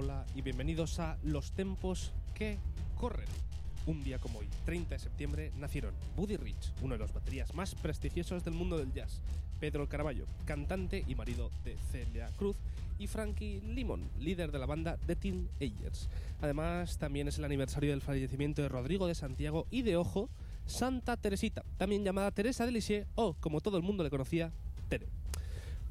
Hola y bienvenidos a Los Tempos que Corren. Un día como hoy, 30 de septiembre, nacieron Buddy Rich, uno de los baterías más prestigiosos del mundo del jazz, Pedro Caraballo, cantante y marido de Celia Cruz, y Frankie Limon, líder de la banda The Teen Agers. Además, también es el aniversario del fallecimiento de Rodrigo de Santiago y de Ojo, Santa Teresita, también llamada Teresa de Lisieux o, como todo el mundo le conocía, Tere.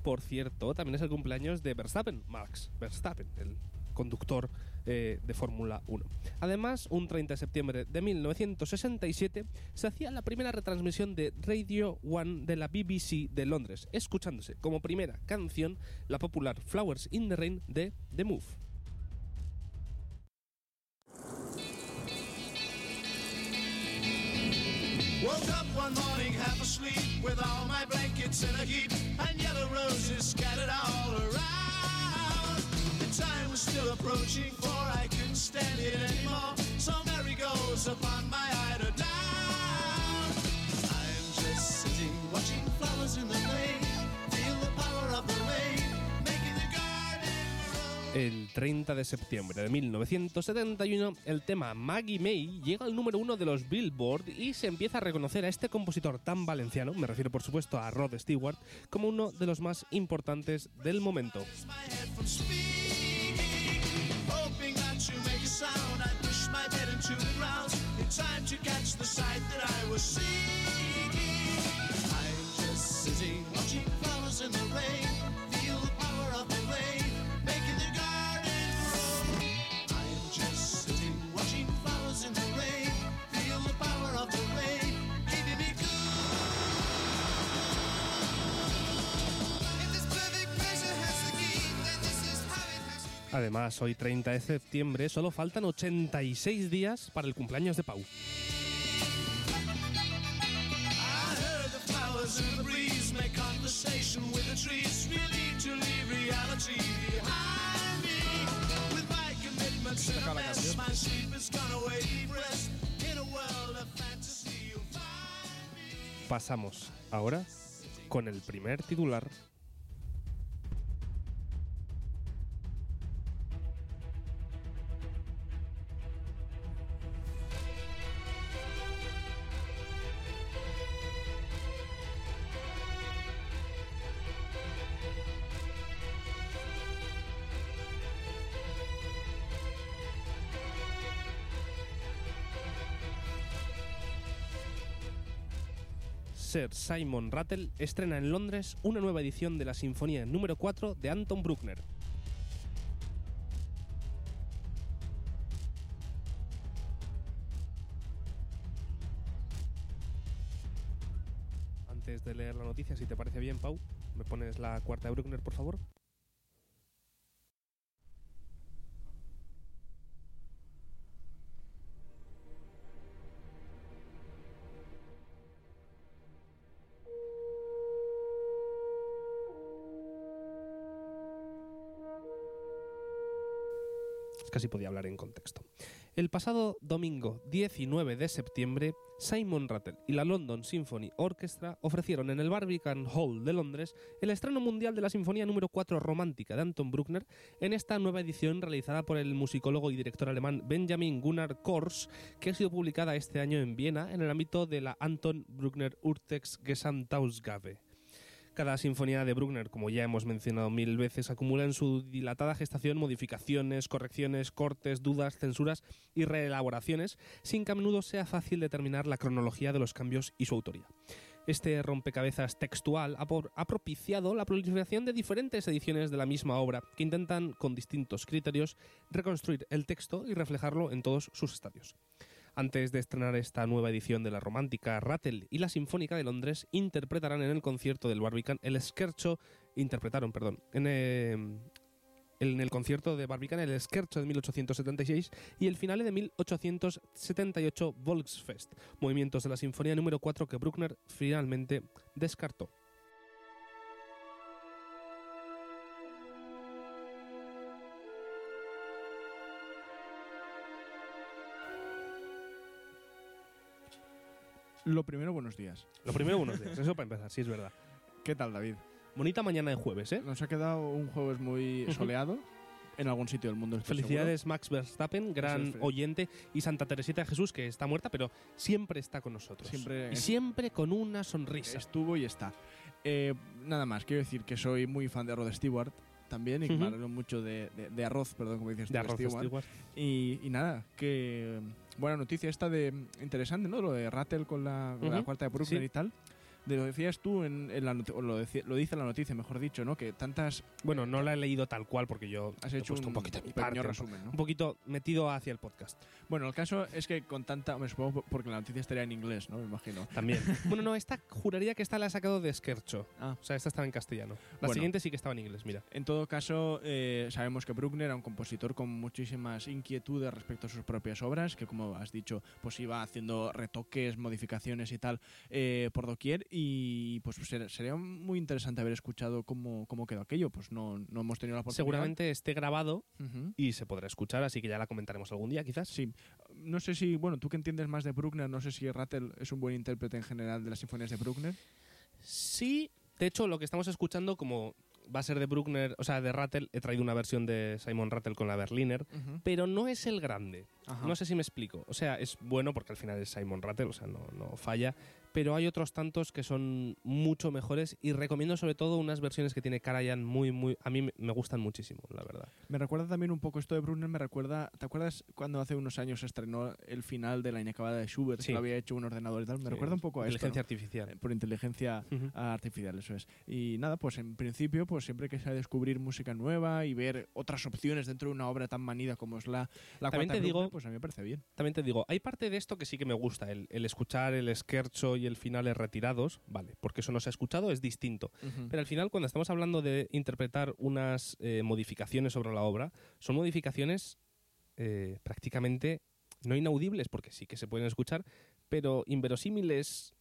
Por cierto, también es el cumpleaños de Verstappen, Max Verstappen, el conductor eh, de Fórmula 1. Además, un 30 de septiembre de 1967 se hacía la primera retransmisión de Radio One de la BBC de Londres, escuchándose como primera canción la popular Flowers in the Rain de The Move. Time was still approaching for I couldn't stand it anymore. So Mary goes upon my eider down. I'm just sitting watching flowers in the rain. Feel the power of the rain. El 30 de septiembre de 1971, el tema Maggie May llega al número uno de los Billboard y se empieza a reconocer a este compositor tan valenciano, me refiero por supuesto a Rod Stewart, como uno de los más importantes del momento. Además, hoy 30 de septiembre solo faltan 86 días para el cumpleaños de Pau. Pasamos ahora con el primer titular. Simon Rattle estrena en Londres una nueva edición de la Sinfonía número 4 de Anton Bruckner. Antes de leer la noticia, si te parece bien, Pau, me pones la cuarta de Bruckner, por favor. Casi podía hablar en contexto. El pasado domingo 19 de septiembre, Simon Rattle y la London Symphony Orchestra ofrecieron en el Barbican Hall de Londres el estreno mundial de la Sinfonía número 4 romántica de Anton Bruckner en esta nueva edición realizada por el musicólogo y director alemán Benjamin Gunnar Kors, que ha sido publicada este año en Viena en el ámbito de la Anton Bruckner Urtex Gesamtausgabe. Cada sinfonía de Bruckner, como ya hemos mencionado mil veces, acumula en su dilatada gestación modificaciones, correcciones, cortes, dudas, censuras y reelaboraciones, sin que a menudo sea fácil determinar la cronología de los cambios y su autoría. Este rompecabezas textual ha, propiciado la proliferación de diferentes ediciones de la misma obra, que intentan, con distintos criterios, reconstruir el texto y reflejarlo en todos sus estadios. Antes de estrenar esta nueva edición de la romántica, Rattle y la Sinfónica de Londres interpretarán en el concierto del Barbican el interpretaron, perdón, en, eh, en el concierto de Barbican el Scherzo de 1876 y el finale de 1878 Volksfest, movimientos de la Sinfonía número 4 que Bruckner finalmente descartó. Lo primero, buenos días. Lo primero, buenos días, eso para empezar, sí es verdad. ¿Qué tal, David? Bonita mañana de jueves, ¿eh? Nos ha quedado un jueves muy soleado. en algún sitio del mundo. Felicidades Max Verstappen, gran es, oyente, y Santa Teresita de Jesús, que está muerta, pero siempre está con nosotros. Siempre y siempre con una sonrisa. Estuvo y está. Eh, nada más, quiero decir que soy muy fan de Rod Stewart también y que Ujú. me alegro mucho de, de- de arroz, perdón, como dices de arroz Stewart. Y, y nada, que mm, buena noticia esta de interesante, ¿no? Lo de Rattle con la, con la Ujú, cuarta de sí. y tal. Lo decías tú en, en la o lo, dice la noticia, mejor dicho, ¿no? Que tantas Bueno, no la he leído tal cual porque yo has he hecho un, un poquito mi pequeño parte, resumen, ¿no? un poquito metido hacia el podcast. Bueno, el caso es que con tanta, me supongo porque la noticia estaría en inglés, ¿no? Me imagino. También. bueno, no, esta juraría que esta la ha sacado de Skercho. Ah. O sea, esta estaba en castellano. La Bueno. siguiente sí que estaba en inglés, mira. En todo caso, eh, sabemos que Bruckner era un compositor con muchísimas inquietudes respecto a sus propias obras, que como has dicho, pues iba haciendo retoques, modificaciones y tal eh, por doquier. Y pues ser- sería muy interesante haber escuchado cómo, cómo quedó aquello. Pues no, no hemos tenido la oportunidad. Seguramente esté grabado Ujú. y se podrá escuchar, así que ya la comentaremos algún día, quizás. Sí, no sé si, bueno, tú que entiendes más de Bruckner, no sé si Rattle es un buen intérprete en general de las sinfonías de Bruckner. Sí, de hecho, lo que estamos escuchando, como va a ser de Bruckner, o sea, de Rattle, he traído una versión de Simon Rattle con la Berliner, pero no es el grande. Ajá. No sé si me explico. O sea, es bueno porque al final es Simon Rattle, o sea, no, no falla. Pero hay otros tantos que son mucho mejores y recomiendo sobre todo unas versiones que tiene Karajan muy, muy... A mí me- gustan muchísimo, la verdad. Me recuerda también un poco esto de Bruckner, me recuerda, ¿te acuerdas cuando hace unos años se estrenó el final de la inacabada de Schubert? Sí. Que lo había hecho un ordenador y tal. Me recuerda un poco a esto. Inteligencia artificial. Eh, Por inteligencia Ujú. artificial, eso es. Y nada, pues en principio, pues siempre que sea descubrir música nueva y ver otras opciones dentro de una obra tan manida como es la, la También te de digo- pues a mí me parece bien. También te digo, hay parte de esto que sí que me gusta, el, el escuchar el scherzo y el finales retirados, vale, porque eso no se ha escuchado, es distinto. Pero al final, cuando estamos hablando de interpretar unas eh, modificaciones sobre la obra, son modificaciones eh, prácticamente no inaudibles, porque sí que se pueden escuchar, pero inverosímiles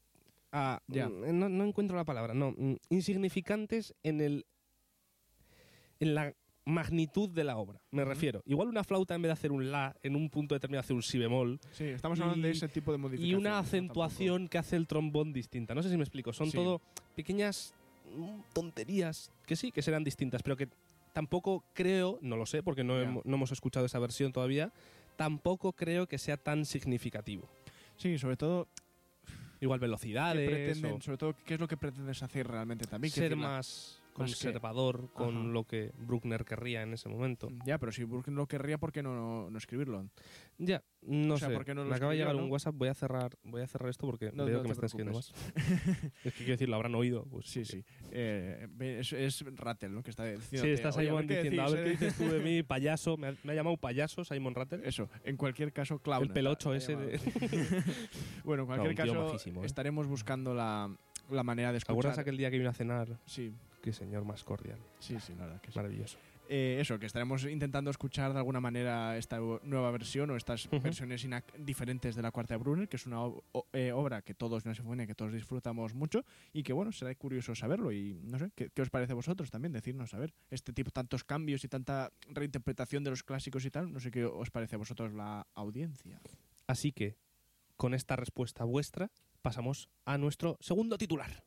a... Mm, No, no encuentro la palabra, no. mm, Insignificantes en el... en la magnitud de la obra, me Ujú. refiero. Igual una flauta en vez de hacer un la, en un punto determinado hace un si bemol, Sí, estamos hablando de Y- ese tipo de y modificaciones. una ¿no? acentuación que hace el trombón distinta. No sé si me explico. Son Sí. todo pequeñas mm, tonterías que sí, que serán distintas, pero que tampoco creo, no lo sé, porque no, Ya. hemo- no hemos escuchado esa versión todavía, tampoco creo que sea tan significativo. tampoco. Sí, sobre todo, Igual ¿qué velocidades, pretenden, o sobre todo, ¿qué es lo que pretendes hacer realmente también? Ser decir, la- que- conservador con Ajá. lo que Bruckner querría en ese momento. Ya, pero si Bruckner lo querría, ¿por qué no, no, no escribirlo? Ya, no O sea, sé. ¿por qué no lo Me acaba de llegar un WhatsApp, voy a cerrar, voy a cerrar esto porque No, veo que me están escribiendo más. es que quiero decir, lo habrán oído. Pues, Sí, sí. Eh, es, es Rattle, ¿no? Que está diciendo. Sí, está Simon diciendo, a ver qué dices tú de mí, payaso. Me ha, me ha llamado payaso Simon Rattle. Eso, en cualquier caso, clown. el pelocho ese de... bueno, en cualquier caso, majísimo, ¿eh? estaremos buscando la, la manera de ¿Te acuerdas escuchar. aquel día que vino a cenar? Sí, Qué señor más cordial. sí, sí, la verdad que sí. Maravilloso. Eh, eso, que estaremos intentando escuchar de alguna manera esta nueva versión o estas versiones diferentes de la Cuarta de Brunner, que es una eh, obra que todos, una sinfonía que todos disfrutamos mucho y que, bueno, será curioso saberlo. Y no sé, ¿qué, qué os parece a vosotros también? Decirnos, a ver, este tipo, tantos cambios y tanta reinterpretación de los clásicos y tal, no sé qué os parece a vosotros la audiencia. Así que, con esta respuesta vuestra, pasamos a nuestro segundo titular.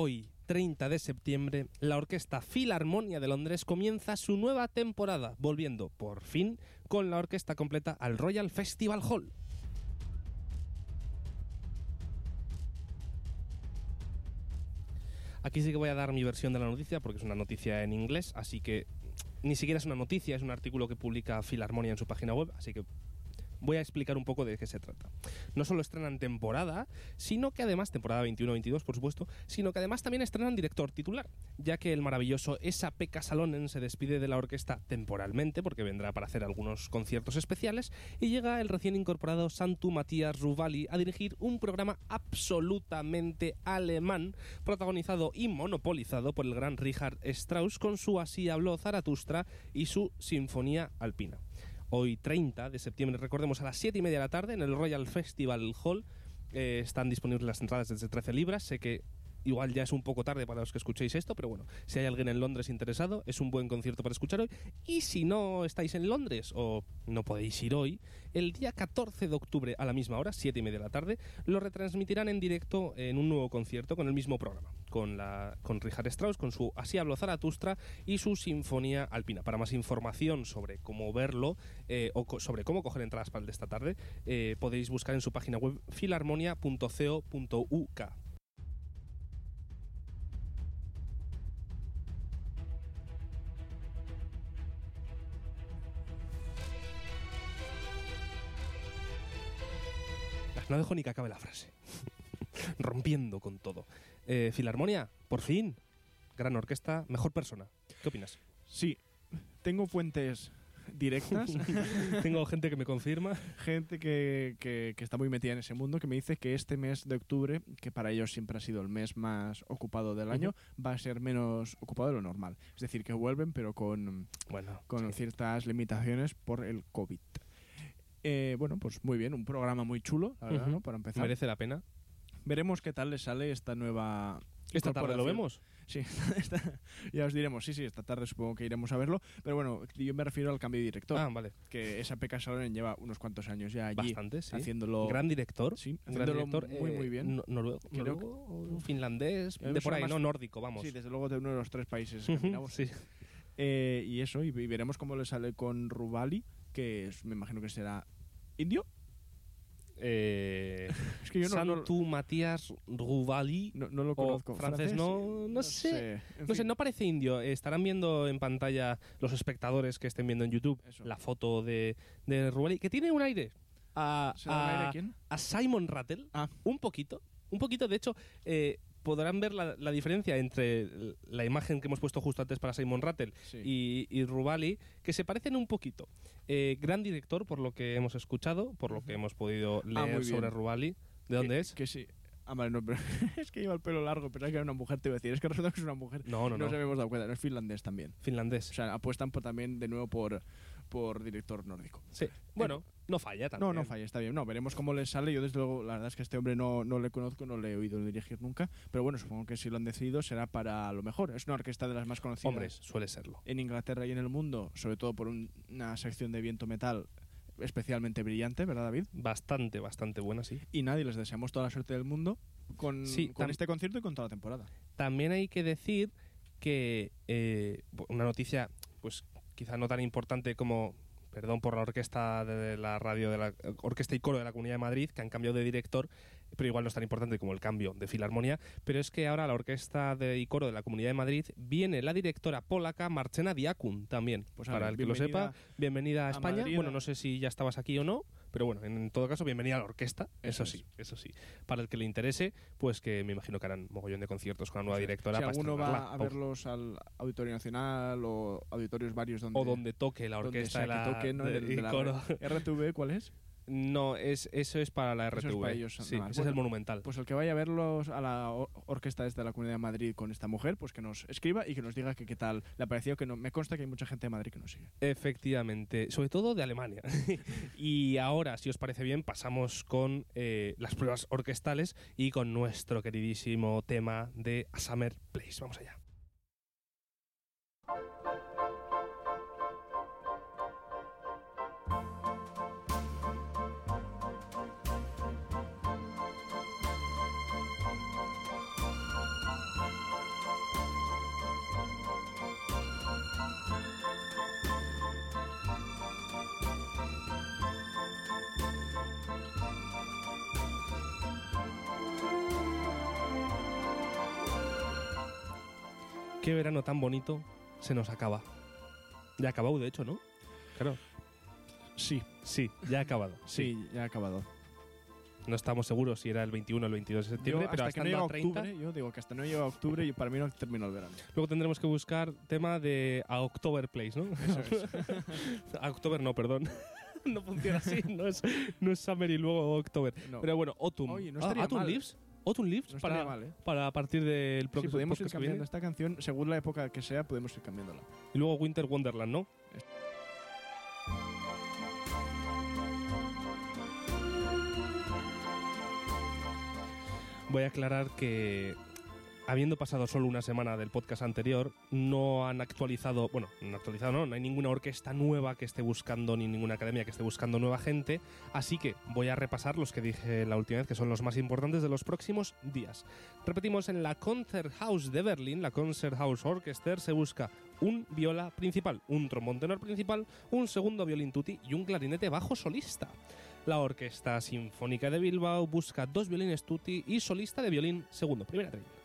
Hoy, 30 de septiembre, la Orquesta Filarmonia de Londres comienza su nueva temporada, volviendo, por fin, con la orquesta completa al Royal Festival Hall. Aquí sí que voy a dar mi versión de la noticia, porque es una noticia en inglés, así que ni siquiera es una noticia, es un artículo que publica Filarmonia en su página web, así que Voy a explicar un poco de qué se trata. No solo estrenan temporada, sino que además, temporada 21-22 por supuesto, sino que además también estrenan director titular, ya que el maravilloso Esa Pekka Salonen se despide de la orquesta temporalmente, porque vendrá para hacer algunos conciertos especiales, y llega el recién incorporado Santu Matías Ruvali a dirigir un programa absolutamente alemán, protagonizado y monopolizado por el gran Richard Strauss con su Así habló Zaratustra y su Sinfonía Alpina hoy 30 de septiembre, recordemos, a las 7 y media de la tarde en el Royal Festival Hall. Eh, están disponibles las entradas desde 13 libras. Sé que igual ya es un poco tarde para los que escuchéis esto, pero bueno, si hay alguien en Londres interesado, es un buen concierto para escuchar hoy. Y si no estáis en Londres o no podéis ir hoy, el día 14 de octubre a la misma hora, 7 y media de la tarde, lo retransmitirán en directo en un nuevo concierto con el mismo programa, con, la, con Richard Strauss, con su Así hablo Zaratustra y su Sinfonía Alpina. Para más información sobre cómo verlo eh, o sobre cómo coger entradas para el de esta tarde, eh, podéis buscar en su página web filarmonia.co.uk. No dejo ni que acabe la frase. Rompiendo con todo. Eh, Filarmonia, por fin. Gran orquesta, mejor persona. ¿Qué opinas? Sí, tengo fuentes directas, Tengo gente que me confirma. gente que, que- que está muy metida en ese mundo, que me dice que este mes de octubre, que para ellos siempre ha sido el mes más ocupado del año, va a ser menos ocupado de lo normal. Es decir, que vuelven, pero con, Bueno, con sí. ciertas limitaciones por el COVID. Eh, bueno, pues muy bien, un programa muy chulo, la verdad. ¿no? Para empezar. merece la pena. Veremos qué tal le sale esta nueva. Esta tarde lo vemos. Sí, esta- ya os diremos. Sí, sí, esta tarde supongo que iremos a verlo. Pero bueno, yo me refiero al cambio de director. Ah, vale. Que esa Pekka Salonen lleva unos cuantos años ya allí Bastante, sí. haciéndolo. Gran director. Sí, Gran director. muy, eh, muy bien. no- noruego, que- noruego, finlandés, de por ahí, más- no nórdico, vamos. Sí, desde luego de uno de los tres países escandinavos. sí. Eh, y eso, y, y veremos cómo le sale con Rubali, que es- me imagino que será indio. Eh, Es que yo no, no, Santu Matías Ruvali. no- no lo conozco. francés, no- no sé. No sé, no parece indio. Estarán viendo en pantalla los espectadores que estén viendo en YouTube Eso. la foto de, de Rubali, que tiene un aire a, ¿Se da un aire a- a quién? a Simon Rattle. Ah. Un poquito. Un poquito. De hecho, eh, podrán ver la, la diferencia entre la imagen que hemos puesto justo antes para Simon Rattle Sí. y, y Rubali, que se parecen un poquito. Eh, gran director, por lo que hemos escuchado, por lo que hemos podido leer Ah, bien. sobre Rubali. ¿De dónde que, es? Que sí. Ah, vale, no, pero es que lleva el pelo largo, pero es que era una mujer, te iba a decir. Es que resulta que es una mujer. No, no, no. nos habíamos dado cuenta, no es finlandés también. Finlandés. O sea, apuestan por, también de nuevo por, por director nórdico. Sí. Bueno, no falla también. No, no falla, está bien. No, veremos cómo le sale. Yo, desde luego, la verdad es que este hombre no, no le conozco, no le he oído dirigir nunca. Pero bueno, supongo que si lo han decidido será para lo mejor. Es una orquesta de las más conocidas Hombre, suele serlo. en Inglaterra y en el mundo, sobre todo por un- una sección de viento metal especialmente brillante, ¿verdad, David? Bastante, bastante buena, sí. Y nadie les deseamos toda la suerte del mundo con, Sí, con tam- este concierto y con toda la temporada. También hay que decir que eh, una noticia, pues quizá no tan importante como, perdón por la orquesta de la radio de la orquesta y coro de la Comunidad de Madrid, que han cambiado de director, pero igual no es tan importante como el cambio de Filarmonia, pero es que ahora la orquesta de y coro de la Comunidad de Madrid viene la directora polaca Marcena Diakun también. Pues, Para el que lo sepa, bienvenida a a España. Madrid, bueno, no sé si ya estabas aquí o no, pero bueno, en todo caso, bienvenida a la orquesta, eso, Eso es. sí, eso sí. Para el que le interese, pues que me imagino que harán mogollón de conciertos con la nueva directora. si para alguno va a verlos al Auditorio Nacional o auditorios varios donde, o donde toque la donde orquesta sea de la, que toque, ¿no? de- de y la coro. RTV, ¿cuál es? No, es, eso es para la Eso es RTV. para ellos, sí, normal. ese es el monumental. Pues el que vaya a verlos a la or- orquesta desde la Comunidad de Madrid con esta mujer, pues que nos escriba y que nos diga que qué tal le ha parecido, que no, me consta que hay mucha gente de Madrid que nos sigue. Efectivamente, sobre todo de Alemania. y ahora, si os parece bien, pasamos con eh, las pruebas orquestales y con nuestro queridísimo tema de A Summer Place. Vamos allá. Qué verano tan bonito se nos acaba. Ya acabó, de hecho, ¿no? Claro. Sí, Sí, ya ha acabado. sí, ya ha acabado. No estamos seguros si era el 21 o el 22 de septiembre, Yo, pero hasta que no a 30, octubre, yo digo que hasta no llega octubre y para mí no terminó el verano. luego tendremos que buscar tema de a October Place, ¿no? Eso es. a October no, perdón. no funciona así, no es, no es Summer y luego October. No. Pero bueno, Autumn. Oye, no Ah, estaría Autumn mal. Leaves. Autumn Leaves no para, mal, ¿eh? para partir del próximo podemos ir cambiando esta canción, según la época que sea, podemos ir cambiándola. Y luego Winter Wonderland, ¿no? Voy a aclarar que, habiendo pasado solo una semana del podcast anterior, no han actualizado, bueno, no han actualizado, no, no hay ninguna orquesta nueva que esté buscando, ni ninguna academia que esté buscando nueva gente, así que voy a repasar los que dije la última vez, que son los más importantes de los próximos días. Repetimos, en la Concert House de Berlín, la Concert House Orchester, se busca un viola principal, un trombón tenor principal, un segundo violín tutti y un clarinete bajo solista. La Orquesta Sinfónica de Bilbao busca dos violines tutti y solista de violín segundo, primera tren.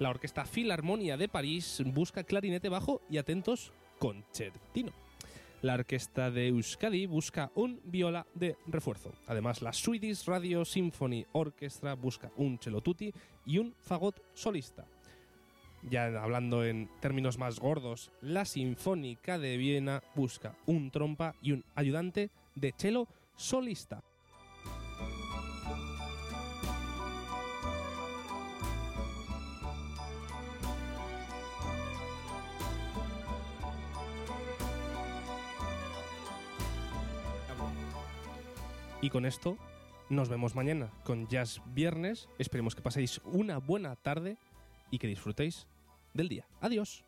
La Orquesta Filarmonia de París busca clarinete bajo y atentos concertino. La Orquesta de Euskadi busca un viola de refuerzo. Además, la Swedish Radio Symphony Orchestra busca un cello tutti y un fagot solista. Ya hablando en términos más gordos, la Sinfónica de Viena busca un trompa y un ayudante de cello solista. Y con esto nos vemos mañana con Jazz Viernes. Esperemos que paséis una buena tarde y que disfrutéis del día. Adiós.